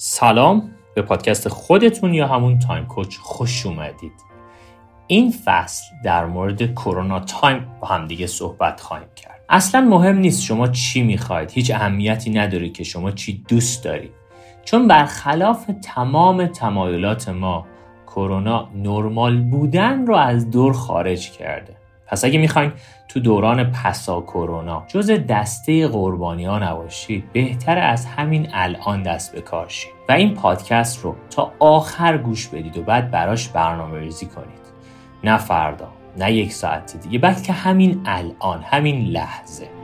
سلام به پادکست خودتون یا همون Time Coach خوش اومدید. این فصل در مورد کرونا time با همدیگه صحبت خواهیم کرد. اصلا مهم نیست شما چی می‌خواید. هیچ اهمیتی نداره که شما چی دوست دارید. چون برخلاف تمام تمایلات ما کرونا نرمال بودن رو از دور خارج کرده. پس اگه می‌خواین تو دوران پسا کرونا جز دسته قربانی ها نباشید بهتر از همین الان دست به کار و این پادکست رو تا آخر گوش بدید و بعد براش برنامه ریزی کنید. نه فردا نه یک ساعت دیگه بلکه همین الان همین لحظه.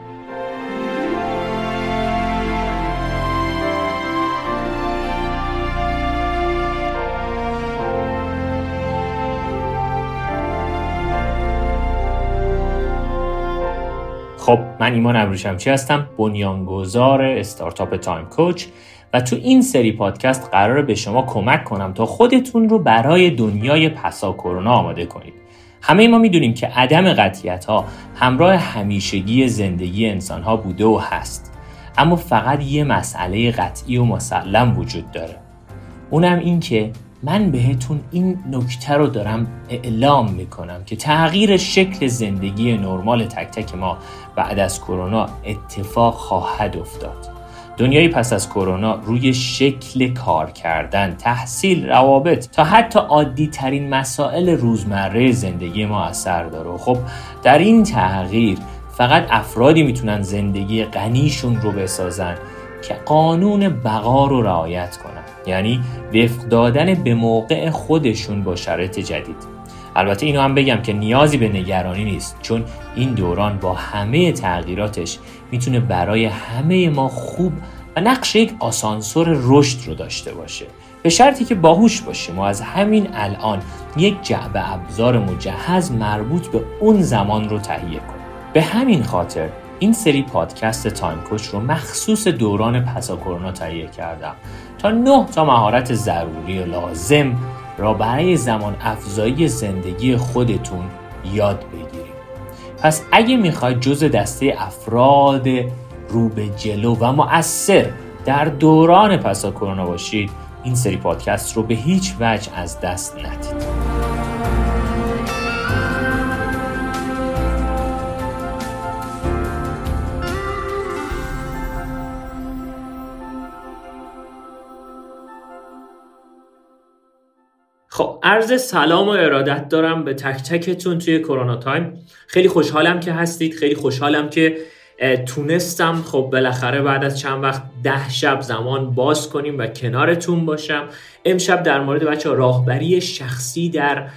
خب من ایمان ابروشمچی هستم بنیانگذار استارتاپ تایم کوچ و تو این سری پادکست قراره به شما کمک کنم تا خودتون رو برای دنیای پسا کرونا آماده کنید. همه ما می‌دونیم که عدم قطیت ها همراه همیشگی زندگی انسان ها بوده و هست. اما فقط یه مسئله قطعی و مسلم وجود داره. اونم این که من بهتون این نکته رو دارم اعلام می‌کنم که تغییر شکل زندگی نرمال تک تک ما بعد از کرونا اتفاق خواهد افتاد. دنیای پس از کرونا روی شکل کار کردن، تحصیل، روابط تا حتی عادی ترین مسائل روزمره زندگی ما اثر داره. خب در این تغییر فقط افرادی می‌تونن زندگی غنیشون رو بسازن که قانون بقا رو رعایت کنن. یعنی وفق دادن به موقع خودشون با شرایط جدید. البته اینو هم بگم که نیازی به نگرانی نیست چون این دوران با همه تغییراتش می‌تونه برای همه ما خوب و نقش یک آسانسور رشد رو داشته باشه. به شرطی که باهوش باشیم و از همین الان یک جعبه ابزار مجهز مربوط به اون زمان رو تهیه کنیم. به همین خاطر این سری پادکست تایم کوچ رو مخصوص دوران پسا کرونا تهیه کردم. تا نه تا مهارت ضروری و لازم را برای زمان افزایی زندگی خودتون یاد بگیریم پس اگه می‌خواید جز دسته افراد رو به جلو و مؤثر در دوران پسا کرونا باشید این سری پادکست رو به هیچ وجه از دست ندید. خب عرض سلام و ارادت دارم به تک تکتون توی کرونا تایم. خیلی خوشحالم که هستید خیلی خوشحالم که تونستم. خب بالاخره بعد از چند وقت ده شب زمان باز کنیم و کنارتون باشم. امشب در مورد بچه راهبری شخصی در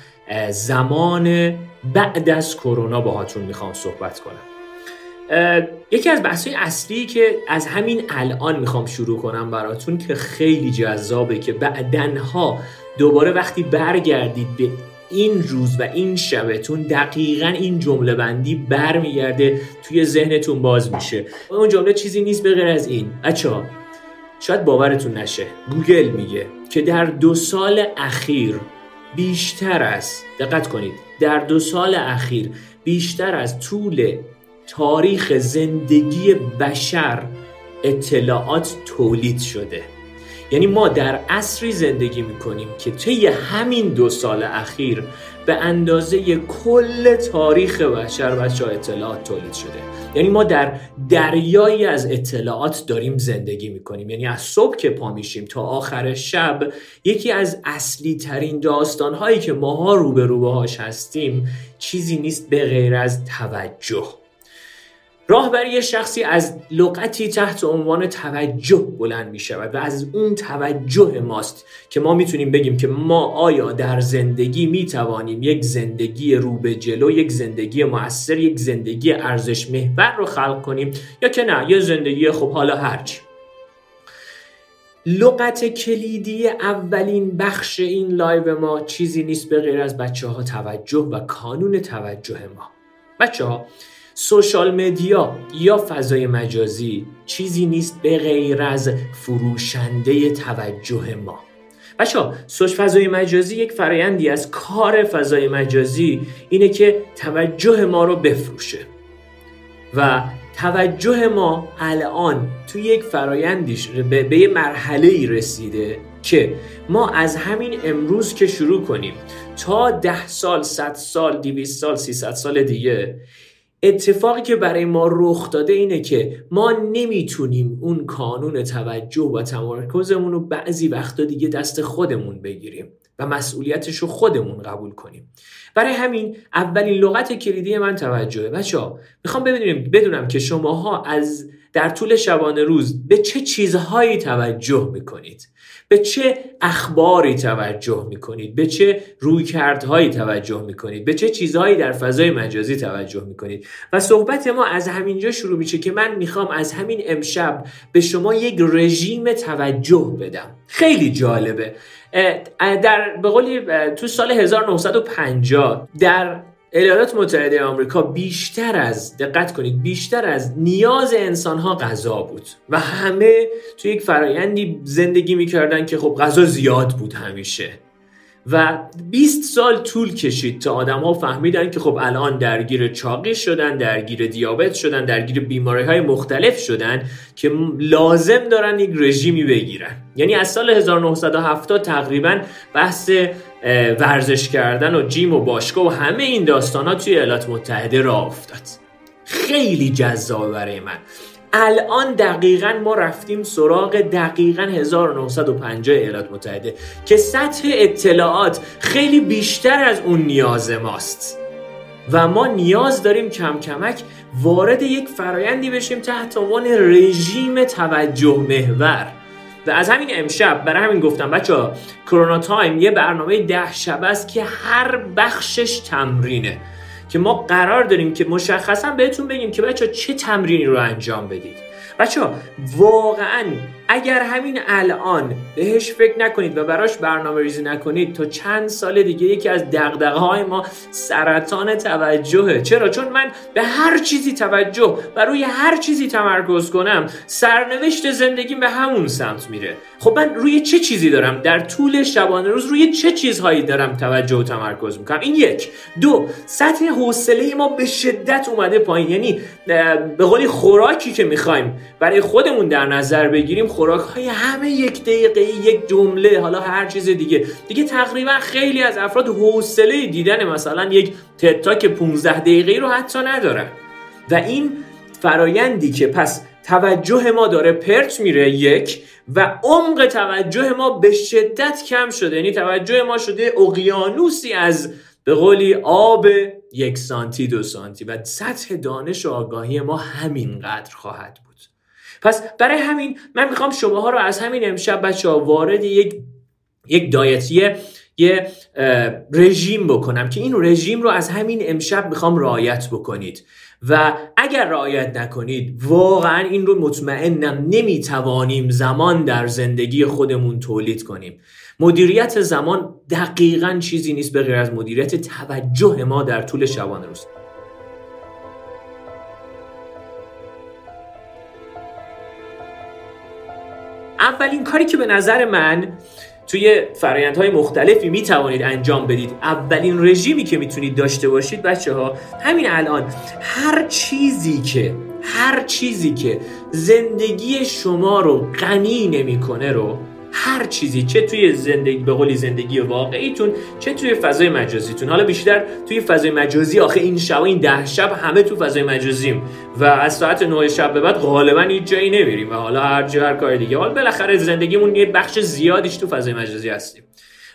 زمان بعد از کرونا باهاتون می‌خوام صحبت کنم. یکی از بحث اصلی که از همین الان می‌خوام شروع کنم براتون که خیلی جذابه که بعدنها دوباره وقتی برگردید به این روز و این شبتون دقیقا این جمله بندی برمیگرده توی ذهنتون باز میشه. اون جمله چیزی نیست به غیر از این. بچه شاید باورتون نشه. گوگل میگه که در دو سال اخیر بیشتر از دقت کنید در دو سال اخیر بیشتر از طول تاریخ زندگی بشر اطلاعات تولید شده. یعنی ما در عصری زندگی می‌کنیم که طی همین دو سال اخیر به اندازه کل تاریخ بشر بچه اطلاعات تولید شده. یعنی ما در دریایی از اطلاعات داریم زندگی می‌کنیم. یعنی از صبح که پا میشیم تا آخر شب یکی از اصلی ترین داستان هایی که ماها روبرو باهاش هستیم چیزی نیست به غیر از توجه. راهبری شخصی از لغتی تحت عنوان توجه بلند می شود و از اون توجه ماست که ما می‌تونیم بگیم که ما آیا در زندگی می توانیم یک زندگی رو به جلو یک زندگی موثر یک زندگی ارزش محور رو خلق کنیم یا که نه یه زندگی خب حالا هرچی لغت کلیدی اولین بخش این لایو ما چیزی نیست به غیر از بچه ها توجه و کانون توجه ما. بچه ها social media یا فضای مجازی چیزی نیست به غیر از فروشنده توجه ما. بچه سوش فضای مجازی یک فرایندی از کار فضای مجازی اینه که توجه ما رو بفروشه. و توجه ما الان توی یک فرایندیش به, یه مرحله ای رسیده که ما از همین امروز که شروع کنیم تا ده سال، صد سال، دیویس سال، سیصد سال دیگه اتفاقی که برای ما رخ داده اینه که ما نمی‌تونیم اون کانون توجه و تمرکزمون رو بعضی وقتا دیگه دست خودمون بگیریم و مسئولیتش رو خودمون قبول کنیم. برای همین اولین لغت کلیدی من توجهه. بچه ها می‌خوام ببینیم بدونم که شماها از در طول شبانه روز به چه چیزهایی توجه می‌کنید؟ به چه اخباری توجه می‌کنید؟ به چه رویکردهایی توجه می‌کنید؟ به چه چیزهایی در فضای مجازی توجه می‌کنید؟ و صحبت ما از همینجا شروع میشه که من می‌خوام از همین امشب به شما یک رژیم توجه بدم. خیلی جالبه. در به قولی تو سال 1950 در ایالات متحده آمریکا بیشتر از دقت کنید بیشتر از نیاز انسان ها غذا بود و همه تو یک فرایندی زندگی می‌کردن که خب غذا زیاد بود همیشه. و 20 سال طول کشید تا آدم ها فهمیدن که خب الان درگیر چاقی شدن درگیر دیابت شدن درگیر بیماری های مختلف شدن که لازم دارن یک رژیمی بگیرن. یعنی از سال 1970 تقریبا بحث ورزش کردن و جیم و باشگاه و همه این داستان ها توی ایالات متحده را افتاد. خیلی جذاب برای من. الان دقیقا ما رفتیم سراغ دقیقا 1950 ایالات متحده که سطح اطلاعات خیلی بیشتر از اون نیاز ماست. و ما نیاز داریم کم کمک وارد یک فرایندی بشیم تحت عنوان رژیم توجه محور. و از همین امشب برای همین گفتم بچه کرونا تایم یه برنامه ده شب است که هر بخشش تمرینه. که ما قرار داریم که مشخصا بهتون بگیم که بچه چه تمرینی رو انجام بدید. بچه واقعا اگر همین الان بهش فکر نکنید و براش برنامه ریزی نکنید تا چند سال دیگه یکی از دقدقه های ما سرطان توجهه. چرا؟ چون من به هر چیزی توجه و روی هر چیزی تمرکز کنم سرنوشت زندگیم به همون سمت میره. خب من روی چه چیزی دارم؟ در طول شبانه روز روی چه چیزهایی دارم توجه و تمرکز می‌کنم؟ این یک. دو سطح حوصله ما به شدت اومده پایین. یعنی به قولی خوراکی که می‌خوایم برای خودمون در نظر بگیریم خوراک های همه یک دقیقه یک جمله حالا هر چیز دیگه. دیگه تقریبا خیلی از افراد حوصله دیدن مثلا یک تتاک 15 دقیقه رو حتی ندارن. و این فرایندی که پس توجه ما داره پرت میره یک و عمق توجه ما به شدت کم شده. یعنی توجه ما شده اقیانوسی از به قولی آب یک سانتی دو سانتی و سطح دانش و آگاهی ما همینقدر خواهد بود. پس برای همین من می‌خوام شماها رو از همین امشب بچه ها وارد یک یک دایتیه یه رژیم بکنم که این رژیم رو از همین امشب می‌خوام رعایت بکنید. و اگر رعایت نکنید واقعا این رو مطمئنم نمی‌توانیم زمان در زندگی خودمون تولید کنیم. مدیریت زمان دقیقا چیزی نیست به غیر از مدیریت توجه ما در طول شبانه روز اولین کاری که به نظر من توی فرایندهای مختلفی می توانید انجام بدید اولین رژیمی که می‌تونید داشته باشید بچه ها همین الان هر چیزی که هر چیزی که زندگی شما رو غنی نمی‌کنه رو هر چیزی چه توی زندگی به قولی زندگی واقعیتون چه توی فضای مجازیتون. حالا بیشتر توی فضای مجازی آخه این شب این ده شب همه تو فضای مجازیم. و از ساعت 9 شب به بعد غالبا هیچ جایی نمیریم. و حالا هر جا هر کار دیگه. حالا بالاخره زندگیمون یه بخش زیادیش تو فضای مجازی هستیم.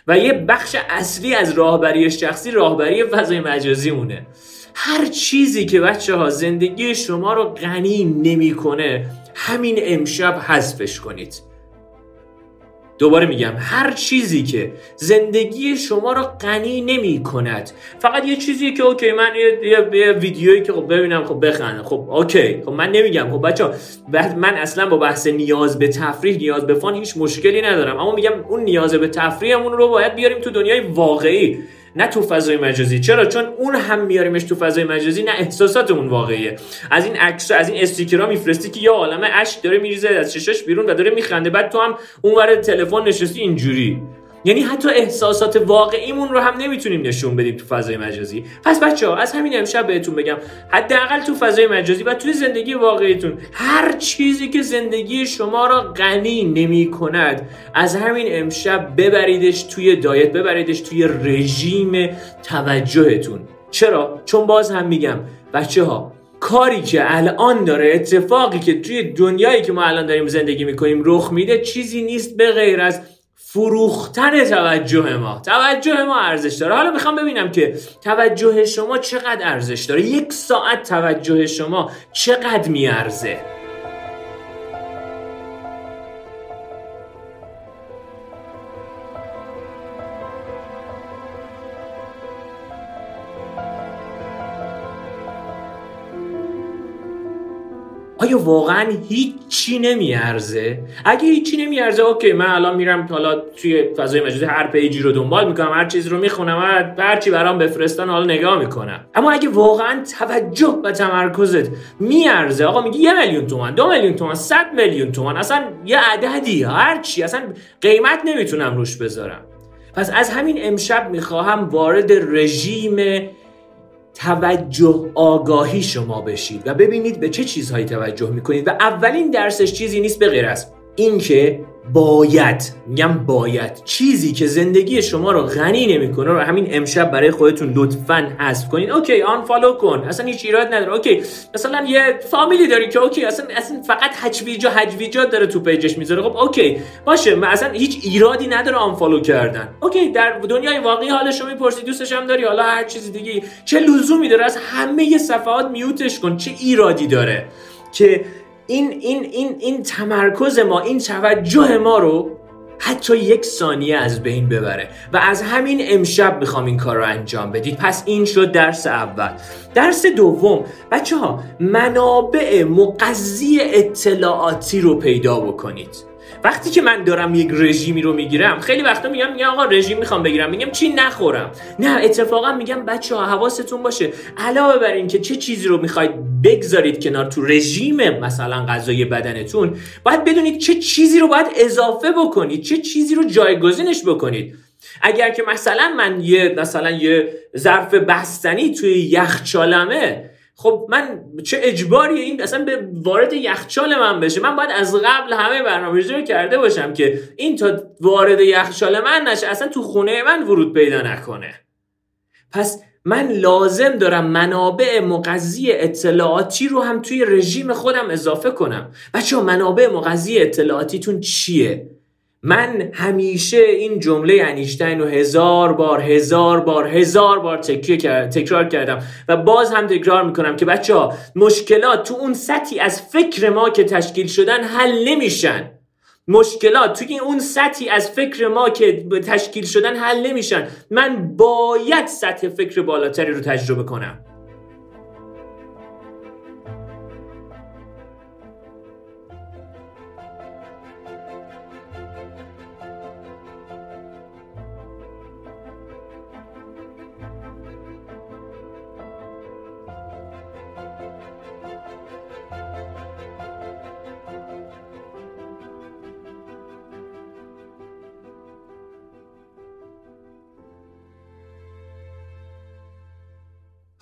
و یه بخش اصلی از راهبری شخصی راهبری فضای مجازی مونه هر چیزی که بچه ها زندگی شما رو غنی نمی‌کنه همین امشب حذفش کنید. دوباره میگم هر چیزی که زندگی شما رو غنی نمی کند فقط یه چیزیه که okay من یه, یه, ویدیویی که خب ببینم خب بخندم خب اوکی. خب من نمیگم. خب بچه من اصلا با بحث نیاز به تفریح نیاز به fun هیچ مشکلی ندارم. اما میگم اون نیاز به تفریحمون رو باید بیاریم تو دنیای واقعی. نه تو فضای مجازی. چرا؟ چون اون هم میاریمش تو فضای مجازی نه احساساتمون واقعیه. از این عکس از این استیکرها میفرستی که یه عالمه اشک داره میریزه از چشاش بیرون و داره میخنده. بعد تو هم اونور تلفن نشستی اینجوری. یعنی حتی احساسات واقعیمون رو هم نمی‌تونیم نشون بدیم تو فضای مجازی پس بچه ها از همین امشب بهتون بگم حداقل تو فضای مجازی و توی زندگی واقعیتون هر چیزی که زندگی شما را غنی نمی کند از همین امشب ببریدش توی دایت ببریدش توی رژیم توجهتون چرا؟ چون باز هم میگم بچه ها کاری که الان داره اتفاقی که توی دنیایی که ما الان داریم زندگی می‌کنیم رخ میده چیزی نیست به غیر از فروختن توجه ما. توجه ما ارزش داره. حالا می‌خوام ببینم که توجه شما چقدر ارزش داره. یک ساعت توجه شما چقدر میارزه؟ واقعا هیچی نمیارزه؟ اگه هیچی نمیارزه اوکی من الان میرم حالا توی فضای مجازی هر پیجی رو دنبال می‌کنم هر چیز رو می‌خونم هر, هر چی برام بفرستن حالا نگاه می‌کنم. اما اگه واقعا توجه و تمرکزت میارزه آقا میگه یه میلیون تومن دو میلیون تومن صد میلیون تومن اصلا یه عددی هر چی اصلا قیمت نمی‌تونم روش بذارم. پس از همین امشب می‌خواهم وارد رژیم توجه آگاهی شما بشید و ببینید به چه چیزهایی توجه می‌کنید و اولین درسش چیزی نیست به غیر از اینکه باید. میگم باید. چیزی که زندگی شما رو غنی نمی‌کنه رو همین امشب برای خودتون لطفا حذف کنید okay unfollow کن. اصلا هیچ ایراد نداره. okay مثلا یه فامیلی داری که okay اصلا اصلا فقط هجویجا هجویجا داره تو page ش می‌ذاره. خب okay. باشه من اصلا هیچ ایرادی نداره unfollow کردن. okay در دنیای واقعی حال شما می‌پرسی دوستش هم داری. حالا هر چیزی دیگه چه لزومی داره؟ از همه صفحات mute ش کن. چه ایرادی داره؟ که این این این این تمرکز ما این توجه ما رو حتی یک ثانیه از بین ببره و از همین امشب می‌خوام این کار رو انجام بدید. پس این شد درس اول. درس دوم. بچه ها منابع مقضی اطلاعاتی رو پیدا بکنید. وقتی که من دارم یک رژیمی رو می‌گیرم خیلی وقتا میگم میگم آقا رژیم می‌خوام بگیرم. میگم چی نخورم؟ نه اتفاقا میگم بچه ها حواستون باشه. علاوه بر این که چه چیزی رو می‌خواید بگذارید کنار تو رژیم مثلا غذای بدنتون باید بدونید چه چیزی رو باید اضافه بکنید چه چیزی رو جایگزینش بکنید. اگر که مثلا من یه مثلا یه ظرف بستنی توی یخچالمه خب من چه اجباری این اصلا به وارد یخچال من بشه؟ من باید از قبل همه برنامه‌ریزی رو کرده باشم که این تا وارد یخچال من نشه اصلا تو خونه من ورود پیدا نکنه. پس من لازم دارم منابع مغذی اطلاعاتی رو هم توی رژیم خودم اضافه کنم. بچه منابع مغذی اطلاعاتیتون چیه؟ من همیشه این جمله انیشتین رو هزار بار هزار بار هزار بار تکرار کردم و باز هم تکرار می‌کنم که بچه ها مشکلات تو اون سطحی از فکر ما که تشکیل شدن حل نمیشن. مشکلات توی اون سطحی از فکر ما که تشکیل شدن حل نمیشن. من باید سطح فکر بالاتری رو تجربه کنم.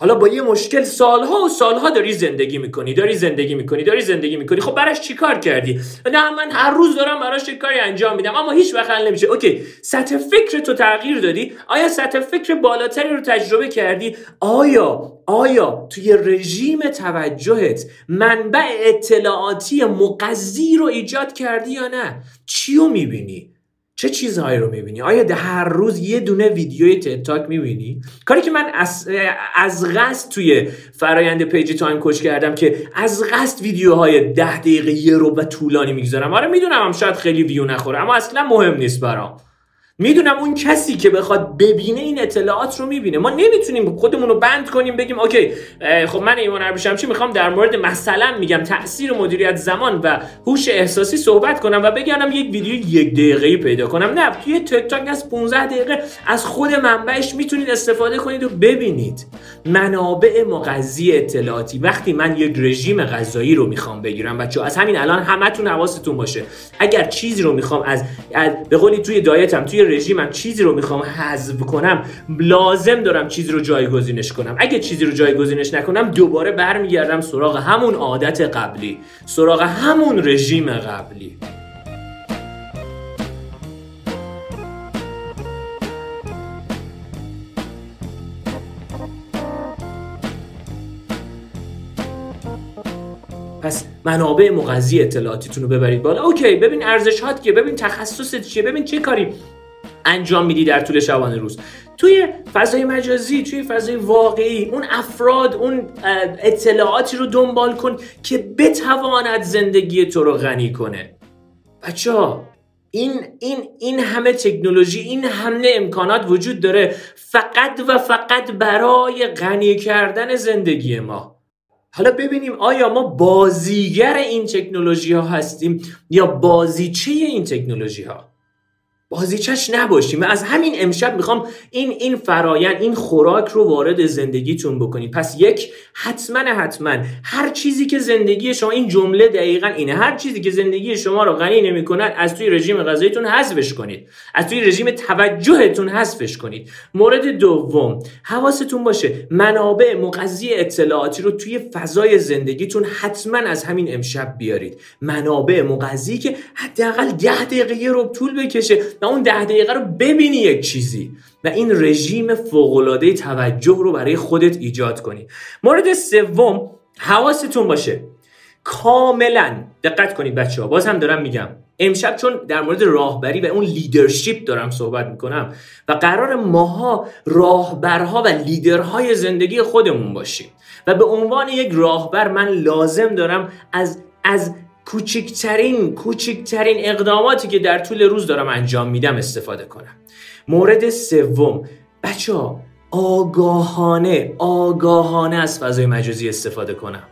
حالا با یه مشکل سالها و سالها داری زندگی می‌کنی داری زندگی می‌کنی داری زندگی می‌کنی. خب براش چیکار کردی؟ نه من هر روز دارم براش کاری انجام میدم اما هیچ وقت حل نمیشه. اوکی سطح فکر تو تغییر دادی. آیا سطح فکر بالاتری رو تجربه کردی؟ آیا آیا توی رژیم توجهت منبع اطلاعاتی مقضی رو ایجاد کردی یا نه؟ چیو می‌بینی؟ چه چیزهایی رو می‌بینی؟ آیا ده هر روز یه دونه ویدیوی تتاک می‌بینی؟ کاری که من از, از قصد توی فرایند page Time Coach کردم که از قصد ویدیوهای ده دقیقه یه رو و طولانی می‌گذارم. آره می‌دونم هم شاید خیلی ویو نخوره اما اصلا مهم نیست برام. می‌دونم اون کسی که بخواد ببینه این اطلاعات رو می‌بینه. ما نمی‌تونیم خودمون رو بند کنیم بگیم okay خب من ایمان چی می‌خوام در مورد مثلا میگم تاثیر مدیریت زمان و هوش احساسی صحبت کنم و بگم یک ویدیو یک دقیقه پیدا کنم. نه توی تیک تاک از 15 دقیقه. از خود منبعش می‌تونید استفاده کنید و ببینید. منابع مغذی اطلاعاتی. وقتی من یک رژیم غذایی رو می‌خوام بگیرم بچه از همین الان همتون حواستون باشه. اگر چیزی رو می‌خوام از, از به قولی توی دایتم توی رژیمم چیزی رو می‌خوام حذف کنم لازم دارم چیزی رو جایگزینش کنم. اگه چیزی رو جایگزینش نکنم دوباره برمیگردم سراغ همون عادت قبلی سراغ همون رژیم قبلی. پس منابع مغذی اطلاعاتیتون رو ببرید بالا. اوکی ببین ارزشات که ببین تخصصت چیه ببین چه کاری انجام میدی در طول شبانه روز. توی فضای مجازی توی فضای واقعی اون افراد اون اطلاعاتی رو دنبال کن که بتواند زندگی تو رو غنی کنه. بچه این این این همه تکنولوژی این همه امکانات وجود داره فقط و فقط برای غنی کردن زندگی ما. حالا ببینیم آیا ما بازیگر این تکنولوژی ها هستیم یا بازیچه این تکنولوژی ها بازیچش نباشیم از همین امشب می‌خوام این این فرایند این خوراک رو وارد زندگیتون بکنید پس یک حتما حتما هر چیزی که زندگی شما این جمله دقیقا اینه. هر چیزی که زندگی شما رو غنی نمی‌کند از توی رژیم غذاییتون حذفش کنید. از توی رژیم توجهتون حذفش کنید. مورد دوم حواستون باشه منابع مغذی اطلاعاتی رو توی فضای زندگیتون حتما از همین امشب بیارید. منابع مغذی که حداقل ده دقیقه رو طول بکشه و اون ده دقیقه رو ببینی یک چیزی و این رژیم فوقالعاده توجه رو برای خودت ایجاد کنی. مورد سوم حواستون باشه. کاملا دقت کنید بچه ها باز هم دارم میگم. امشب چون در مورد راهبری و اون لیدرشپ دارم صحبت می‌کنم و قرار ماها راهبرها و لیدرهای زندگی خودمون باشیم. و به عنوان یک راهبر من لازم دارم از از کوچکترین کوچکترین اقداماتی که در طول روز دارم انجام میدم استفاده کنم. مورد سوم بچه ها آگاهانه آگاهانه از فضای مجازی استفاده کنم.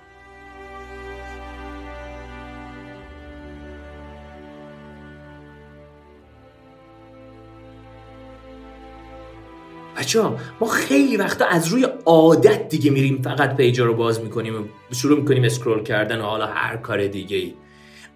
بچه ما خیلی وقتا از روی عادت دیگه میریم فقط پیجا رو باز می‌کنیم و شروع می‌کنیم اسکرول کردن و حالا هر کار دیگه ای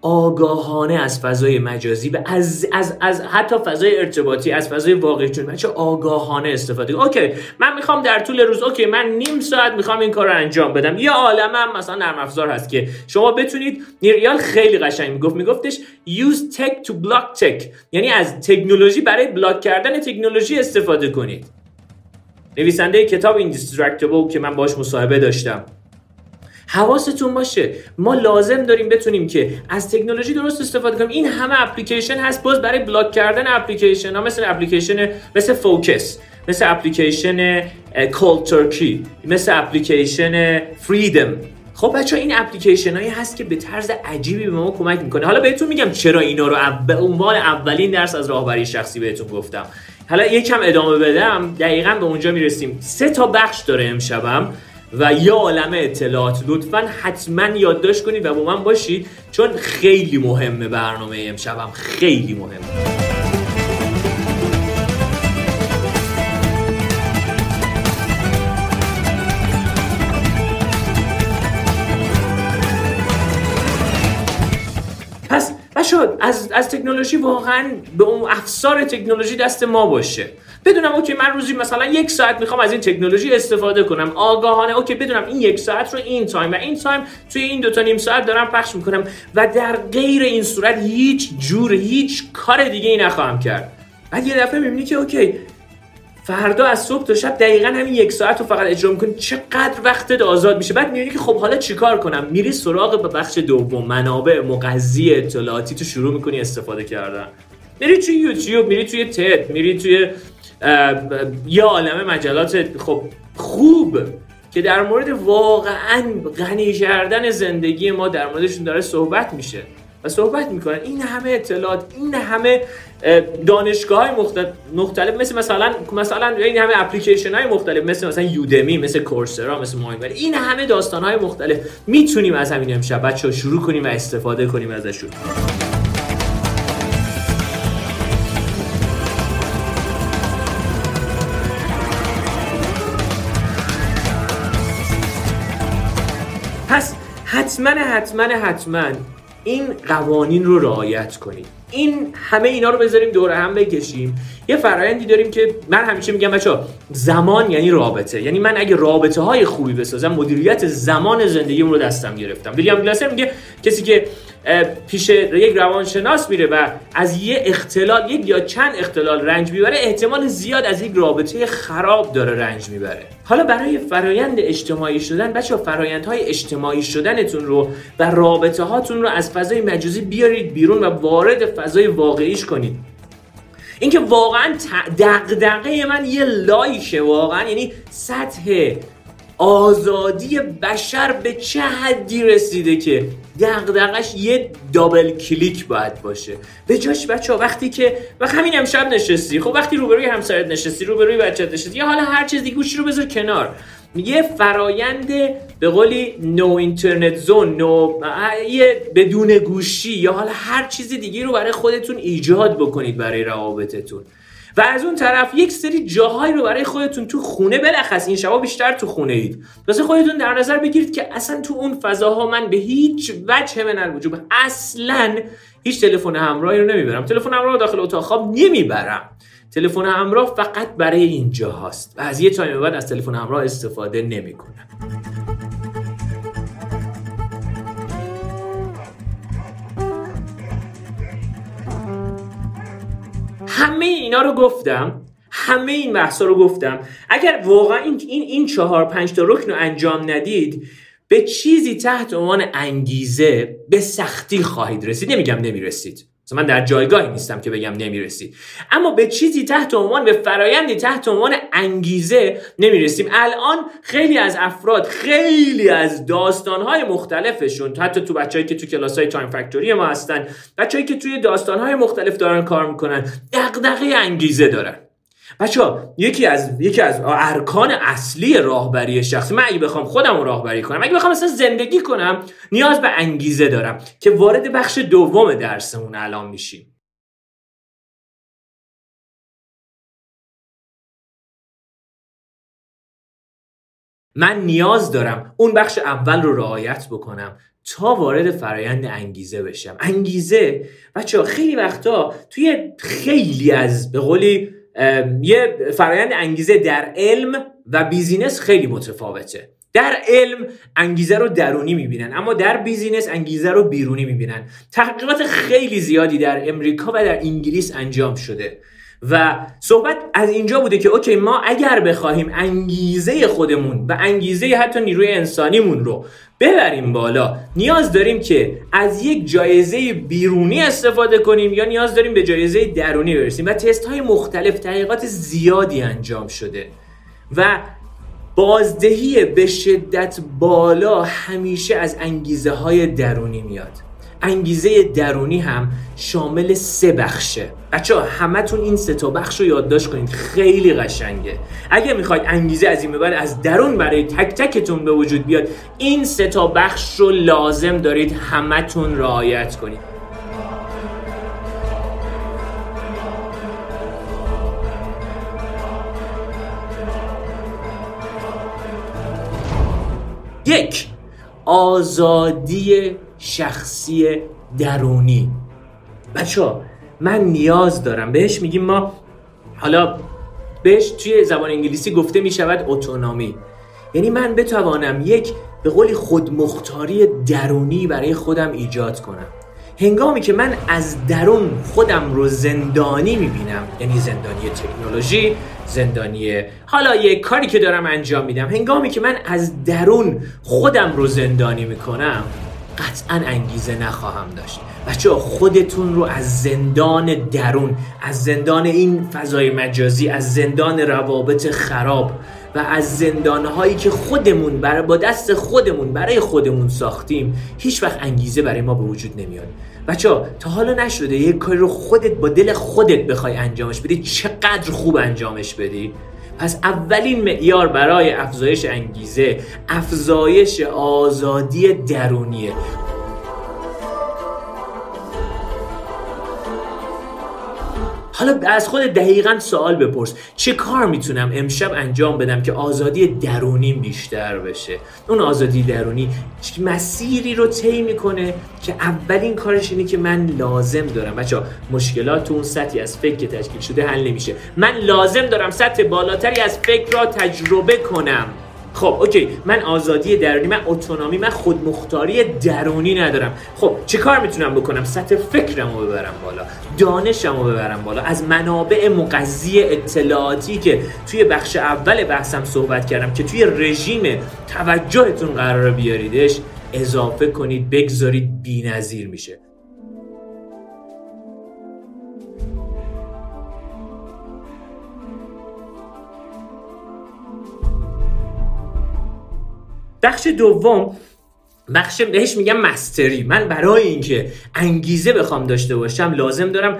آگاهانه از فضای مجازی و از, از, از حتی فضای ارتباطی از فضای واقعی چون بچه آگاهانه استفاده اوکی من می‌خوام در طول روز okay من نیم ساعت می‌خوام این کار رو انجام بدم. یه عالمم مثلا نرم افزار هست که شما بتونید Nir Eyal خیلی قشنگ می‌گفت میگفتش use tech to block tech. یعنی از تکنولوژی برای block کردن تکنولوژی استفاده کنید. نویسنده کتاب Indistractable که من باش مصاحبه داشتم. حواستون باشه. ما لازم داریم بتونیم که از تکنولوژی درست استفاده کنیم. این همه اپلیکیشن هست باز برای block کردن اپلیکیشن ها مثل اپلیکیشن مثل فوکس مثل اپلیکیشن کول ترکی مثل اپلیکیشن فریدم. خب بچه این اپلیکیشن هایی هست که به طرز عجیبی به ما کمک می‌کنه. حالا بهتون میگم چرا اینا رو به عنوان اولین درس از راهبری شخصی بهتون گفتم. حالا یکم ادامه بدم. دقیقا به اونجا می‌رسیم. سه تا بخش داره امشبم. و یه عالم اطلاعات. لطفا حتما یادداشت کنید و با من باشید چون خیلی مهمه برنامه امشبم. خیلی مهمه. از, از تکنولوژی واقعا به اون افسار تکنولوژی دست ما باشه. بدونم okay من روزی مثلا یک ساعت می‌خوام از این تکنولوژی استفاده کنم. آگاهانه okay بدونم این یک ساعت رو این time و این time توی این دو تا نیم ساعت دارم پخش می‌کنم و در غیر این صورت هیچ جور هیچ کار دیگه ای نخواهم کرد. بعد یه دفعه می‌بینی که okay فردا از صبح تا شب دقیقا همین یک ساعت رو فقط اجرا می‌کنی. چقدر وقتت آزاد میشه. بعد می‌بینی که خب حالا چیکار کنم؟ میری سراغ به بخش دوم منابع مغذی اطلاعاتی تو شروع می‌کنی استفاده کردن. میری توی یوتیوب میری توی تد میری توی یه عالم مجلات. خب خوب که در مورد واقعا غنی کردن زندگی ما در موردشون داره صحبت میشه. و صحبت می‌کنن. این همه اطلاعات این همه دانشگاه های مختلف مثل مثلا مثلا این همه اپلیکیشن های مختلف مثل مثلا یودمی مثل کورسرا مثل ماینور این همه داستان های مختلف می‌تونیم از همین امشب بچه شروع کنیم و استفاده کنیم ازشون. پس حتما حتما حتما این قوانین رو رعایت کنید این همه اینا رو بذاریم دور هم بکشیم. یه فرایندی داریم که من همیشه میگم بچه زمان یعنی رابطه. یعنی من اگه رابطه های خوبی بسازم مدیریت زمان زندگیم رو دستم گرفتم. ویلیام گلاسر میگه کسی که پیش یک روانشناس میره و از یه اختلال یک یا چند اختلال رنج می‌بره احتمال زیاد از یک رابطه خراب داره رنج می‌بره. حالا برای فرایند اجتماعی شدن بچه فرایندهای اجتماعی شدنتون رو و رابطه هاتون رو از فضای مجازی بیارید بیرون و وارد فضای واقعیش کنید. اینکه واقعا دغدغه من یه لایشه واقعا یعنی سطح آزادی بشر به چه حدی رسیده که دغدغش یه دابل کلیک باید باشه. به جاش بچه وقتی که و همین امشب نشستی. خب وقتی روبروی همسرت نشستی روبروی بچت نشستی یا حالا هر چیز دیگه گوشی رو بذار کنار. یه فرایند به قولی نو اینترنت زون نو یه بدون گوشی یا حالا هر چیز دیگه رو برای خودتون ایجاد بکنید برای روابطتون. و از اون طرف یک سری جاهایی رو برای خودتون تو خونه بلخص. این شبا بیشتر تو خونه اید. واسه خودتون در نظر بگیرید که اصلا تو اون فضاها من به هیچ وجه من الوجوب اصلا هیچ تلفن همراهی رو نمی‌برم. تلفن همراه رو داخل اتاق خواب نمی‌برم. تلفن همراه فقط برای اینجا هست و از یه تایم بعد از تلفن همراه استفاده نمی‌کنم. همه اینا رو گفتم همه این بحثا رو گفتم. اگر واقعا این این, چهار پنج تا رکن رو انجام ندید به چیزی تحت عنوان انگیزه به سختی خواهید رسید. نمیگم نمی‌رسید. مثلا من در جایگاهی نیستم که بگم نمی‌رسید اما به چیزی تحت عنوان به فرایندی تحت عنوان انگیزه نمی‌رسیم. الان خیلی از افراد خیلی از داستانهای مختلفشون حتی تو بچههایی که تو کلاس های تایم فکتوری ما هستن بچههایی که توی داستانهای مختلف دارن کار می‌کنن دغدغه انگیزه دارن. بچه ها یکی از یکی از ارکان اصلی راهبری شخصی من اگه بخوام خودم راهبری کنم اگه بخوام مثلا زندگی کنم نیاز به انگیزه دارم که وارد بخش دوم درسمون الان میشیم. من نیاز دارم اون بخش اول رو رعایت بکنم تا وارد فرایند انگیزه بشم. انگیزه بچه خیلی وقتا توی خیلی از به قولی یه فرایند انگیزه در علم و business خیلی متفاوته. در علم انگیزه رو درونی می‌بینن اما در business انگیزه رو بیرونی می‌بینن. تحقیقات خیلی زیادی در امریکا و در انگلیس انجام شده. و صحبت از اینجا بوده که okay ما اگر بخواهیم انگیزه خودمون و انگیزه حتی نیروی انسانیمون رو ببریم بالا. نیاز داریم که از یک جایزه بیرونی استفاده کنیم یا نیاز داریم به جایزه درونی برسیم. و تست های مختلف تحقیقات زیادی انجام شده. و بازدهی به شدت بالا همیشه از انگیزه های درونی میاد. انگیزه درونی هم شامل سه بخشه. بچه همتون این سه تا بخش رو یادداشت کنید. خیلی قشنگه. اگه می‌خواید انگیزه از این از درون برای تک تکتون به وجود بیاد این سه تا بخش رو لازم دارید همتون رعایت کنید. یک آزادی شخصی درونی. بچه من نیاز دارم. بهش میگیم ما حالا بهش توی زبان انگلیسی گفته می‌شود اتونومی یعنی من بتوانم یک به قولی خودمختاری درونی برای خودم ایجاد کنم. هنگامی که من از درون خودم رو زندانی می‌بینم یعنی زندانی تکنولوژی زندانی حالا یک کاری که دارم انجام میدم هنگامی که من از درون خودم رو زندانی می‌کنم قطعا انگیزه نخواهم داشت. بچه خودتون رو از زندان درون از زندان این فضای مجازی از زندان روابط خراب و از زندانهایی که خودمون برای با دست خودمون برای خودمون ساختیم هیچ وقت انگیزه برای ما به وجود نمیاد. بچه تا حالا نشده یک کاری رو خودت با دل خودت بخوای انجامش بدی چقدر خوب انجامش بدی؟ پس اولین معیار برای افزایش انگیزه افزایش آزادی درونیه. حالا از خود دقیقا سوال بپرس. چه کار می‌تونم امشب انجام بدم که آزادی درونیم بیشتر بشه؟ اون آزادی درونی مسیری رو طی می‌کنه که اولین کارش اینه که من لازم دارم. بچه مشکلات اون سطحی از فکر که تشکیل شده حل نمیشه. من لازم دارم سطح بالاتری از فکر را تجربه کنم. خب اوکی من آزادی درونی من اتونومی من خودمختاری درونی ندارم. خب چه کار می‌تونم بکنم؟ سطح فکرم رو ببرم بالا دانشم رو ببرم بالا. از منابع مقضی اطلاعاتی که توی بخش اول بحثم صحبت کردم که توی رژیم توجهتون قرار بیاریدش اضافه کنید بگذارید بی میشه. بخش دوم بخش بهش میگم مستری. من برای اینکه انگیزه بخوام داشته باشم لازم دارم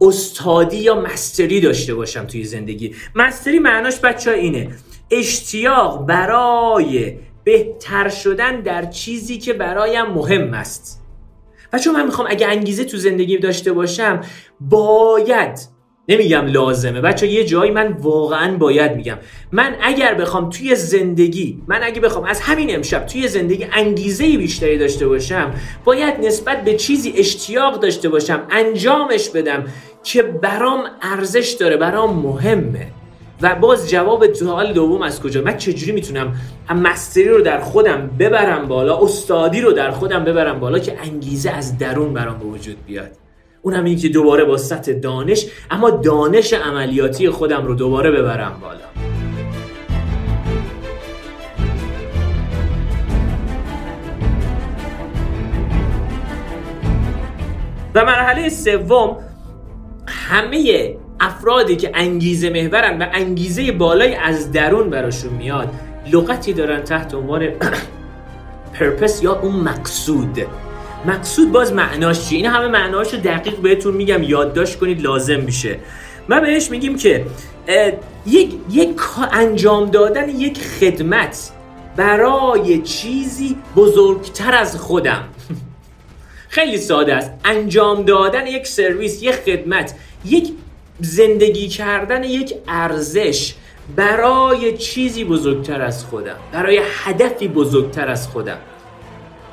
استادی یا مستری داشته باشم توی زندگی. مستری معناش بچه اینه. اشتیاق برای بهتر شدن در چیزی که برایم مهم است. بچه من می‌خوام اگه انگیزه تو زندگی داشته باشم باید نمیگم لازمه. بچه یه جایی من واقعا باید میگم. من اگر بخوام توی زندگی من اگه بخوام از همین امشب توی زندگی انگیزه بیشتری داشته باشم باید نسبت به چیزی اشتیاق داشته باشم انجامش بدم که برام ارزش داره برام مهمه. و باز جواب سوال دوم از کجا؟ من چجوری می‌تونم مستری رو در خودم ببرم بالا استادی رو در خودم ببرم بالا که انگیزه از درون برام به وجود بیاد؟ اونم این که دوباره با سطح دانش اما دانش عملیاتی خودم رو دوباره ببرم بالا. و مرحله سوم همه افرادی که انگیزه محورن و انگیزه بالای از درون براشون میاد لغتی دارن تحت عنوان پرپس یا اون مقصود. مقصود باز معناش چیه؟ این همه معناش رو دقیق بهتون میگم یادداشت کنید لازم میشه. ما بهش میگیم که یک یک انجام دادن یک خدمت برای چیزی بزرگتر از خودم. خیلی ساده است. انجام دادن یک سرویس یک خدمت یک زندگی کردن یک ارزش برای چیزی بزرگتر از خودم برای هدفی بزرگتر از خودم.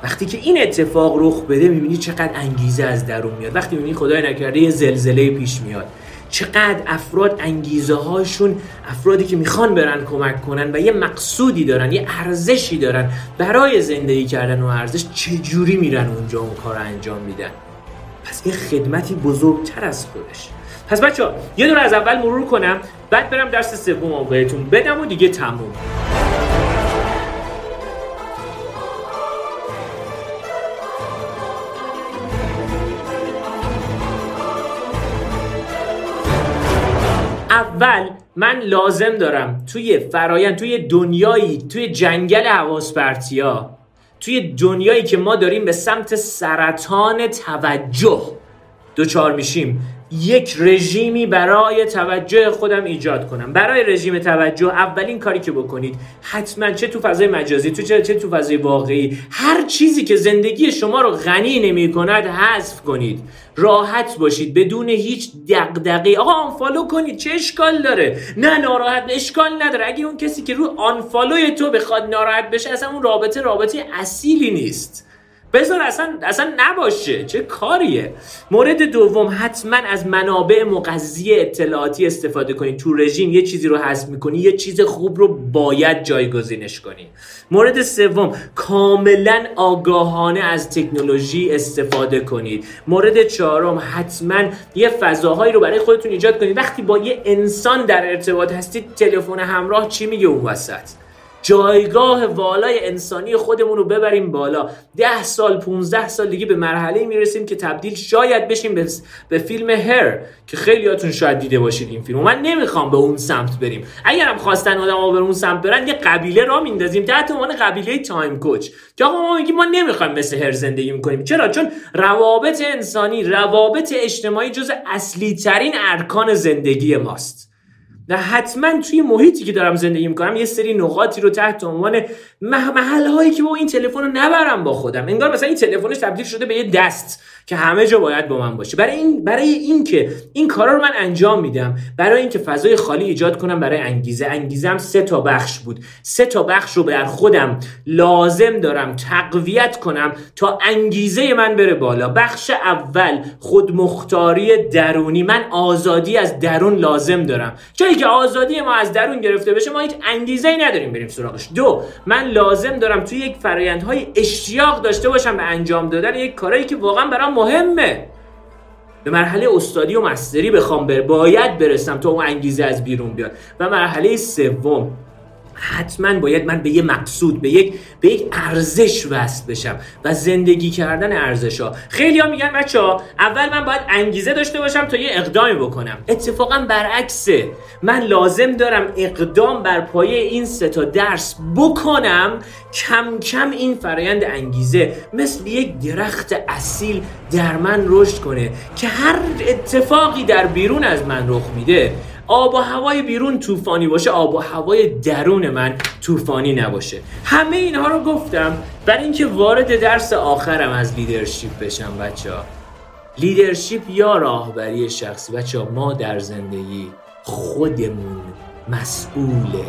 وقتی که این اتفاق رخ بده می‌بینی چقدر انگیزه از درون میاد. وقتی می‌بینی خدای نکرده یه زلزله پیش میاد. چقدر افراد انگیزه هاشون افرادی که می‌خوان برن کمک کنن و یه مقصودی دارن یه ارزشی دارن برای زندگی کردن و ارزش چجوری میرن اونجا اون کار انجام میدن؟ پس این خدمتی بزرگتر از خودش. پس بچه ها یه دور از اول مرور کنم بعد برم درس سوم بهتون بدم و دیگه تموم. اول من لازم دارم توی فرایند توی دنیایی توی جنگل حواس توی دنیایی که ما داریم به سمت سرطان توجه دوچار میشیم. یک رژیمی برای توجه خودم ایجاد کنم. برای رژیم توجه اولین کاری که بکنید حتما چه تو فضای مجازی تو چه, تو فضای واقعی هر چیزی که زندگی شما رو غنی نمی کند حذف کنید. راحت باشید بدون هیچ دغدغه آقا آنفالو کنید چه اشکال داره؟ نه ناراحت اشکال نداره. اگه اون کسی که رو آنفالوی تو بخواد ناراحت بشه اصلا اون رابطه رابطه اصیلی نیست. بذار اصلا اصلا نباشه. چه کاریه؟ مورد دوم حتما از منابع مغذی اطلاعاتی استفاده کنی. تو رژیم یه چیزی رو حذف می‌کنی یه چیز خوب رو باید جایگزینش کنی. مورد سوم کاملا آگاهانه از تکنولوژی استفاده کنید. مورد چهارم حتما یه فضاهایی رو برای خودتون ایجاد کنید. وقتی با یه انسان در ارتباط هستید تلفن همراه چی میگه؟ اون وسط. جایگاه والای انسانی خودمون رو ببریم بالا. ده سال 15 سال دیگه به مرحله می‌رسیم که تبدیل شاید بشیم به, به فیلم هر که خیلیاتون شاید دیده باشید این فیلم. من نمی‌خوام به اون سمت بریم. اگرم خواستن آدم به اون سمت برن یه قبیله را میندازیم. تحت عنوان قبیله تایم کوچ. که آقا ما میگیم ما نمی‌خوایم مثل هر زندگی می‌کنیم. چرا؟ چون روابط انسانی روابط اجتماعی جز اصلی ترین ارکان زندگی ماست. نه حتما توی محیطی که دارم زندگی می‌کنم یه سری نقاطی رو تحت عنوان محل هایی که با این تلفن رو نبرم با خودم. انگار مثلا این تلفنش تبدیل شده به یه دست. که همه جا باید با من باشه. برای این برای این که این کارا رو من انجام میدم برای اینکه فضای خالی ایجاد کنم برای انگیزه. انگیزم سه تا بخش بود. سه تا بخش رو بر خودم لازم دارم تقویت کنم تا انگیزه من بره بالا. بخش اول خودمختاری درونی. من آزادی از درون لازم دارم. جایی که آزادی ما از درون گرفته بشه ما هیچ انگیزه ای نداریم بریم سراغش. دو من لازم دارم توی یک فرایندهای اشتیاق داشته باشم به انجام دادن یک کارایی که واقعا برام مهمه. به مرحله استادی و مستری بخوام بر باید برسم تا اون انگیزه از بیرون بیاد. و مرحله سوم. حتما باید من به یه مقصود به یک به یک ارزش وصل بشم و زندگی کردن ارزش ها خیلی ها میگن بچه اول من باید انگیزه داشته باشم تا یه اقدامی بکنم. اتفاقا برعکسه. من لازم دارم اقدام بر پایه این سه تا درس بکنم. کم کم این فرایند انگیزه مثل یک درخت اصیل در من رشد کنه که هر اتفاقی در بیرون از من رخ میده. آب و هوای بیرون طوفانی باشه آب و هوای درون من طوفانی نباشه. همه اینها رو گفتم برای اینکه وارد درس آخرم از leadership بشم بچه ها leadership یا راهبری شخصی. بچه ما در زندگی خودمون مسئول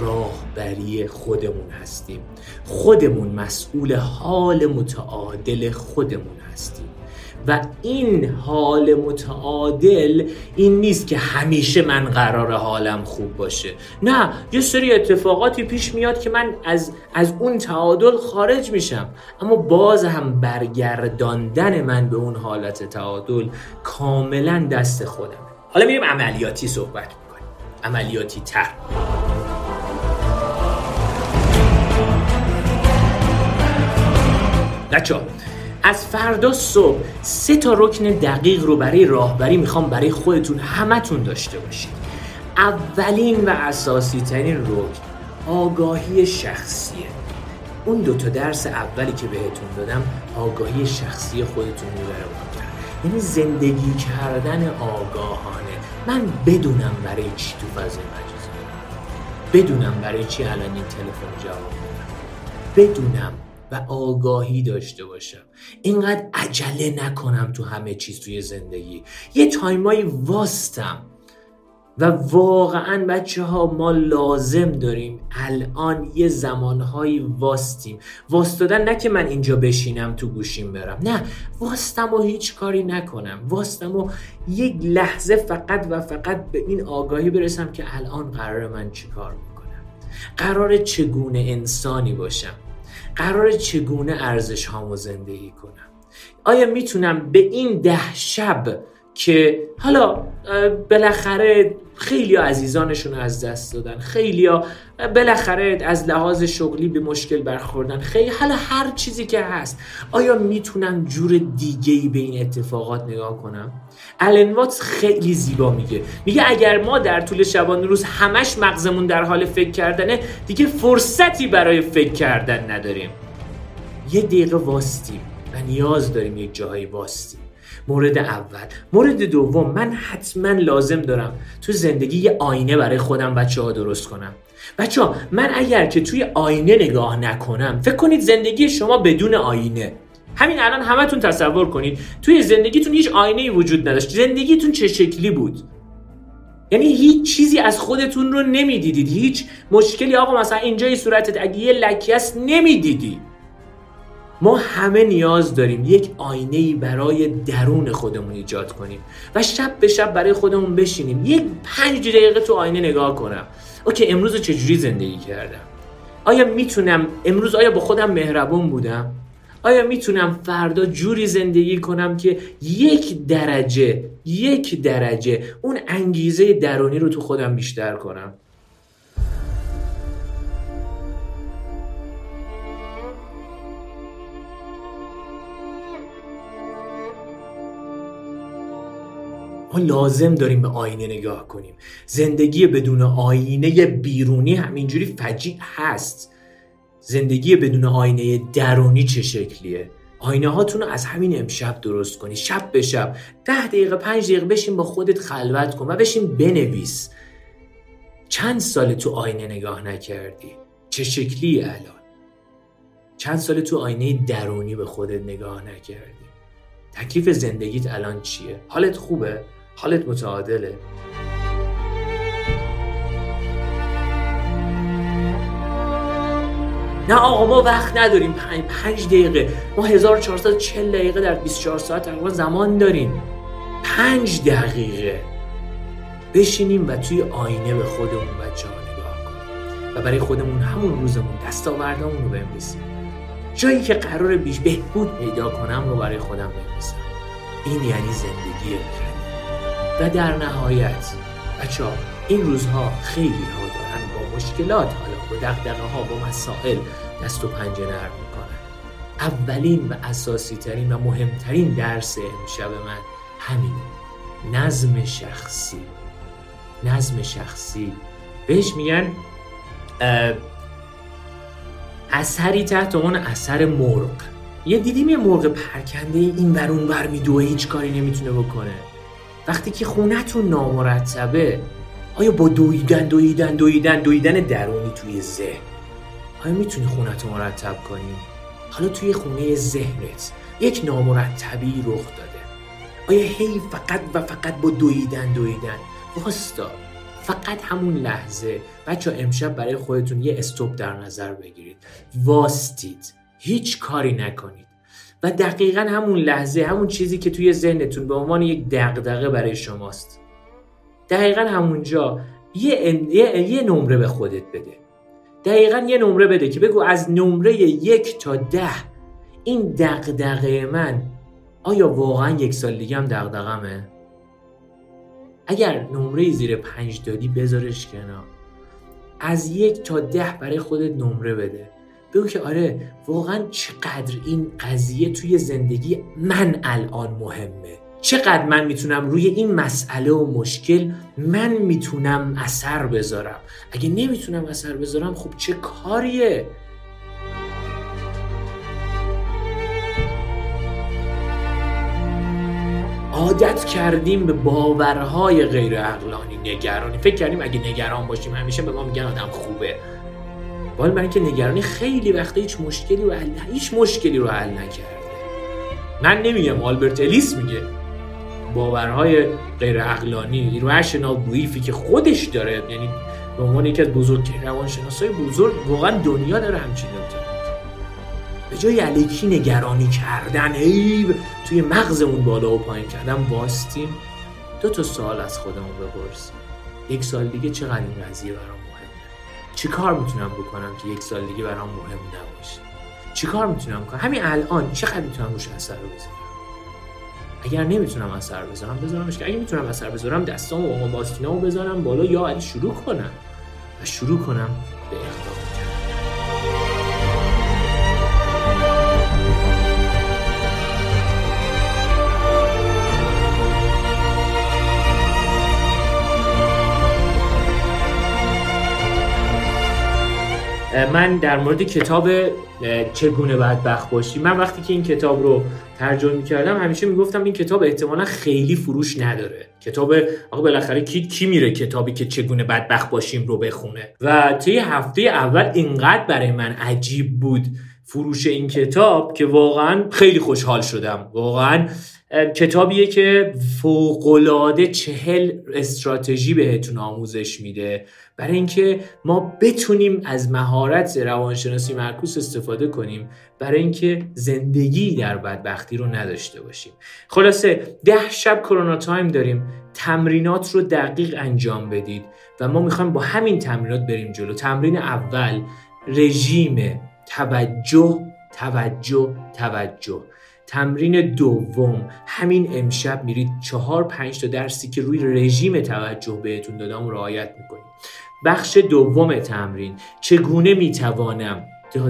راهبری خودمون هستیم. خودمون مسئول حال متعادل خودمون هستیم. و این حال متعادل این نیست که همیشه من قرار حالم خوب باشه. نه یه سری اتفاقاتی پیش میاد که من از, از اون تعادل خارج میشم. اما باز هم برگرداندن من به اون حالت تعادل کاملا دست خودم حالا میریم عملیاتی صحبت می‌کنیم. عملیاتی تر. بچه از فردا صبح سه تا رکن دقیق رو برای راهبری می‌خوام برای خودتون همتون داشته باشید. اولین و اساسی ترین رکن آگاهی شخصیه. اون دو تا درس اولی که بهتون دادم آگاهی شخصی خودتون می‌بره یعنی زندگی کردن آگاهانه. من بدونم برای چی تو فضای مجازی بدونم برای چی الان این تلفن جواب بدم بدونم و آگاهی داشته باشم. اینقدر عجله نکنم تو همه چیز توی زندگی. یه تایمایی واستم و واقعا بچه ها ما لازم داریم الان یه زمانهایی واستیم. واستادن نه که من اینجا بشینم تو گوشیم برم. نه واستم و هیچ کاری نکنم. واستم و یک لحظه فقط و فقط به این آگاهی برسم که الان قرار من چیکار می‌کنم قرار چگونه انسانی باشم؟ قرار چگونه ارزش هامو زندگی کنم؟ آیا می‌تونم به این ده شب که حالا بالاخره خیلی عزیزانشون از دست دادن. خیلی بالاخره از لحاظ شغلی به مشکل برخوردن. خیلی حالا هر چیزی که هست. آیا می‌تونم جور دیگه ای به این اتفاقات نگاه کنم؟ الن واتس خیلی زیبا میگه. میگه اگر ما در طول شبانه روز همش مغزمون در حال فکر کردنه دیگه فرصتی برای فکر کردن نداریم. یه دقیقه واستیم. و نیاز داریم یک جاهایی واستیم. مورد اول. مورد دوم من حتما لازم دارم تو زندگی یه آینه برای خودم بچه ها درست کنم. بچه ها من اگر که توی آینه نگاه نکنم فکر کنید زندگی شما بدون آینه. همین الان همتون تصور کنید توی زندگیتون هیچ آینه ای وجود نداشت. زندگیتون چه شکلی بود؟ یعنی هیچ چیزی از خودتون رو نمی‌دیدید. هیچ مشکلی آقا مثلا اینجای صورتت اگه یه لکی است نمی‌دیدی. ما همه نیاز داریم یک آینه ای برای درون خودمون ایجاد کنیم و شب به شب برای خودمون بشینیم. یک پنج دقیقه تو آینه نگاه کنم. اوکی امروز چجوری زندگی کردم؟ آیا می‌تونم امروز آیا با خودم مهربون بودم؟ آیا می‌تونم فردا جوری زندگی کنم که یک درجه یک درجه اون انگیزه درونی رو تو خودم بیشتر کنم؟ لازم داریم به آینه نگاه کنیم. زندگی بدون آینه بیرونی همینجوری فجیع هست. زندگی بدون آینه درونی چه شکلیه؟ آینه هاتون رو از همین امشب درست کنی. شب به شب. ده دقیقه پنج دقیقه بشین با خودت خلوت کن و بشین بنویس. چند سال تو آینه نگاه نکردی؟ چه شکلی الان؟ چند سال تو آینه درونی به خودت نگاه نکردی؟ تکلیف زندگیت الان چیه؟ حالت خوبه؟ حالت متعادله. نه آقا ما وقت نداریم. پنج, پنج دقیقه. ما 1440 دقیقه در 24 ساعت تقریبا زمان داریم. پنج دقیقه. بشینیم و توی آینه به خودمون بچه ها نگاه کنیم. و برای خودمون همون روزمون دستاوردامون رو بنویسیم. جایی که قرار بیش بهبود پیدا کنم رو برای خودم بنویسم. این یعنی زندگی و در نهایت بچه ها این روزها خیلی ها دارن با مشکلات حالا با دقدقه ها با مسائل دست و پنجه نرم می‌کنن. اولین و اساسی ترین و مهمترین درس امشب من همینه. نظم شخصی. نظم شخصی. بهش میگن اثری تحت اون اثر مرغ. یه دیدیم یه مرغ پرکنده این بر اون بر میدوه هیچ کاری نمی‌تونه بکنه. وقتی که خونتون نامرتبه آیا با دویدن دویدن دویدن دویدن درونی توی ذهن؟ آیا می‌تونی خونت رو مرتب کنی؟ حالا توی خونه ذهنت یک نامرتبی رخ داده. آیا هی فقط و فقط با دویدن دویدن؟ واستا فقط همون لحظه. بچه امشب برای خودتون یه استوب در نظر بگیرید. واستید. هیچ کاری نکنید. دقیقا همون لحظه همون چیزی که توی ذهنتون به عنوان یک دغدغه برای شماست. دقیقا همونجا. یه, یه... یه نمره به خودت بده. دقیقا یه نمره بده که بگو از نمره یک تا ده این دغدغه من آیا واقعا یک سال دیگه هم دغدغمه؟ اگر نمره زیر پنج دادی بذارش کنار. از یک تا ده برای خودت نمره بده. بگو که آره واقعا چقدر این قضیه توی زندگی من الان مهمه. چقدر من می‌تونم روی این مسئله و مشکل من می‌تونم اثر بذارم. اگه نمی‌تونم اثر بذارم خب چه کاریه؟ عادت کردیم به باورهای غیر عقلانی نگرانی. فکر کردیم اگه نگران باشیم همیشه به ما میگن آدم خوبه. ولی برای اینکه نگرانی خیلی وقتا هیچ مشکلی رو حل هیچ مشکلی رو حل نکرده. من نمیگم آلبرت الیس میگه. باورهای غیر عقلانی رشنال بلیفی که خودش داره یعنی به عنوان یکی از بزرگترین روانشناسای بزرگ واقعا دنیا داره همچین نکته. به جای علیکی نگرانی کردن ای توی مغزمون بالا و پایین کردن باستیم دو تا سوال از خودمون بپرسیم. یک سال دیگه چقدر این قضیه چی کار می‌تونم بکنم که یک سال دیگه برام مهم نباشه؟ چی کار می‌تونم کنم؟ همین الان چقدر می‌تونم روش اثر بذارم؟ اگر نمی‌تونم اثر بذارم بذارمش که اگه می‌تونم اثر بذارم دستام و باستینامو بذارم بالا یا علی شروع کنم و شروع کنم به اقدام من در مورد کتاب چگونه بدبخت باشی من وقتی که این کتاب رو ترجمه کردم همیشه می‌گفتم این کتاب احتمالا خیلی فروش نداره. کتاب آقا بالاخره کی کی میره کتابی که چگونه بدبخت باشیم رو بخونه؟ و طی هفته اول اینقدر برای من عجیب بود فروش این کتاب که واقعا خیلی خوشحال شدم. واقعا کتابیه که فوقالعاده چهل استراتژی بهتون آموزش میده. برای اینکه ما بتونیم از مهارت روانشناسی معکوس استفاده کنیم برای اینکه زندگی در بدبختی رو نداشته باشیم. خلاصه ده شب کرونا تایم داریم. تمرینات رو دقیق انجام بدید و ما می‌خوایم با همین تمرینات بریم جلو. تمرین اول رژیم توجه توجه توجه. تمرین دوم. همین امشب میرید چهار پنج تا درسی که روی رژیم توجه بهتون دادم رعایت می‌کنید. بخش دوم تمرین. چگونه می‌توانم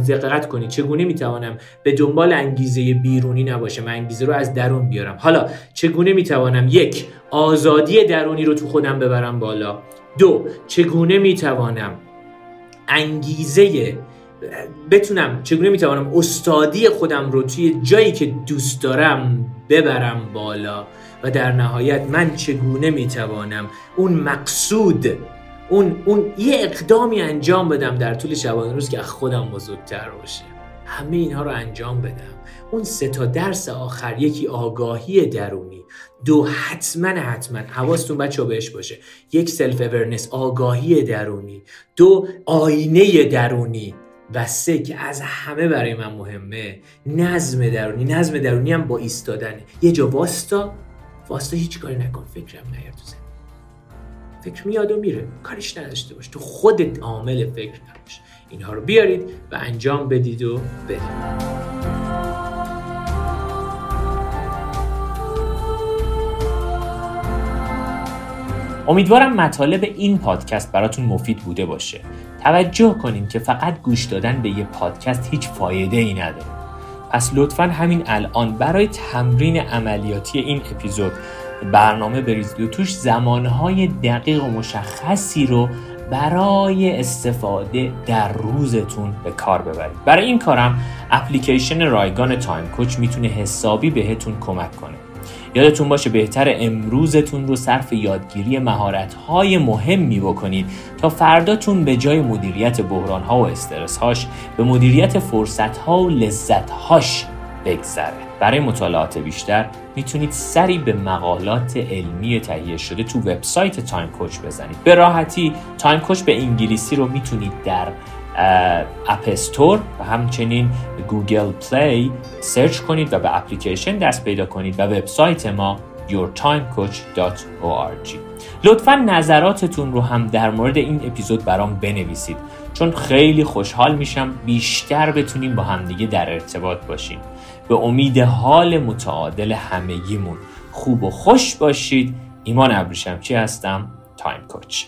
دقت کنید چگونه می‌توانم به دنبال انگیزه بیرونی نباشم انگیزه رو از درون بیارم؟ حالا چگونه می‌توانم یک آزادی درونی رو تو خودم ببرم بالا. دو چگونه می‌توانم انگیزه بتونم چگونه می‌توانم استادی خودم رو توی جایی که دوست دارم ببرم بالا و در نهایت من چگونه می‌توانم اون مقصود اون اون یه اقدامی انجام بدم در طول شبانه روز که خودم بزرگتر باشه. همه اینها رو انجام بدم. اون سه تا درس آخر یکی آگاهی درونی. دو حتما حتما حواستون بچه بهش باشه. یک self-awareness آگاهی درونی. دو آینه درونی. و سه که از همه برای من مهمه. نظم درونی نظم درونی هم با ایستادنه. یه جا واستا واستا هیچ کاری نکن. فکرم نیار تو ذهن. فکر میاد و میره. کاریش نداشته باش. تو خودت عامل فکر نباش. اینها رو بیارید و انجام بدید و بدید امیدوارم مطالب این پادکست براتون مفید بوده باشه. توجه کنین که فقط گوش دادن به یه پادکست هیچ فایده ای نداره. پس لطفا همین الان برای تمرین عملیاتی این اپیزود برنامه بریزید و توش زمانهای دقیق و مشخصی رو برای استفاده در روزتون به کار ببرید. برای این کارم اپلیکیشن رایگان Time Coach می‌تونه حسابی بهتون کمک کنه. یادتون باشه بهتر امروزتون رو صرف یادگیری مهارت‌های مهمی بکنید تا فرداتون به جای مدیریت بحران‌ها و استرس‌هاش به مدیریت فرصت‌ها و لذت‌هاش بگذره. برای مطالعات بیشتر می‌تونید سری به مقالات علمی تهیه شده تو وبسایت Time Coach بزنید. به راحتی Time Coach به انگلیسی رو می‌تونید در App Store و همچنین Google Play search کنید و به اپلیکیشن دست پیدا کنید و وبسایت ما yourtimecoach.org لطفا نظراتتون رو هم در مورد این اپیزود برام بنویسید چون خیلی خوشحال میشم بیشتر بتونیم با همدیگه در ارتباط باشیم. به امید حال متعادل همگیمون. خوب و خوش باشید. ایمان ابریشمچی هستم؟ تایم کوچ